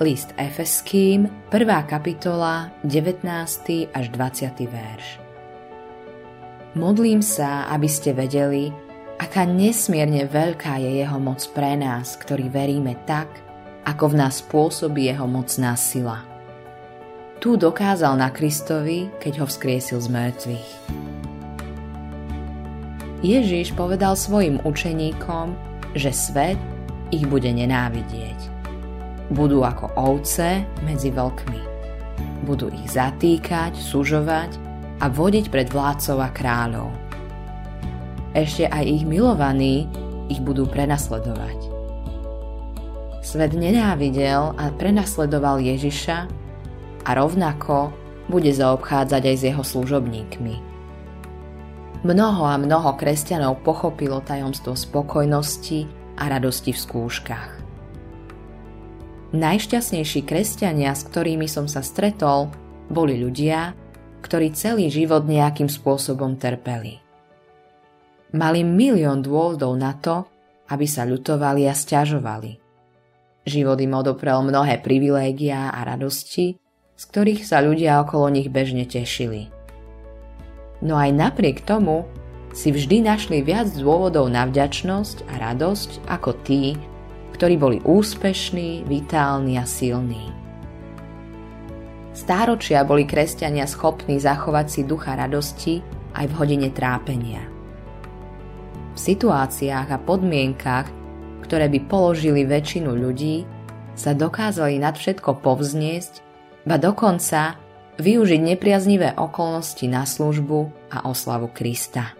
List Efeským, 1. kapitola, 19. až 20. verš. Modlím sa, aby ste vedeli, aká nesmierne veľká je jeho moc pre nás, ktorí veríme tak, ako v nás pôsobí jeho mocná sila. Tu dokázal na Kristovi, keď ho vzkriesil z mŕtvych. Ježiš povedal svojim učeníkom, že svet ich bude nenávidieť. Budú ako ovce medzi vlkmi. Budú ich zatýkať, sužovať a vodiť pred vládcov a kráľov. Ešte aj ich milovaní ich budú prenasledovať. Svet nenávidel a prenasledoval Ježiša a rovnako bude zaobchádzať aj s jeho služobníkmi. Mnoho a mnoho kresťanov pochopilo tajomstvo spokojnosti a radosti v skúškach. Najšťastnejší kresťania, s ktorými som sa stretol, boli ľudia, ktorí celý život nejakým spôsobom trpeli. Mali milión dôvodov na to, aby sa ľutovali a stiažovali. Život im odoprel mnohé privilégiá a radosti, z ktorých sa ľudia okolo nich bežne tešili. No aj napriek tomu si vždy našli viac dôvodov na vďačnosť a radosť ako tí, ktorí boli úspešní, vitálni a silní. Stáročia boli kresťania schopní zachovať si ducha radosti aj v hodine trápenia. V situáciách a podmienkach, ktoré by položili väčšinu ľudí, sa dokázali nad všetko povzniesť, ba dokonca využiť nepriaznivé okolnosti na službu a oslavu Krista.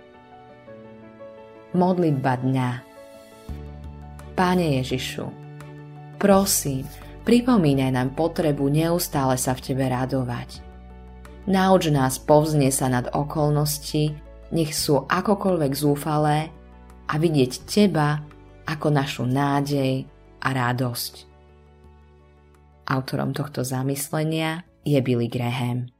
Modlitba dňa Páne Ježišu, prosím, pripomínaj nám potrebu neustále sa v Tebe radovať. Nauč nás povznie sa nad okolnosti, nech sú akokoľvek zúfalé a vidieť Teba ako našu nádej a radosť. Autorom tohto zamyslenia je Billy Graham.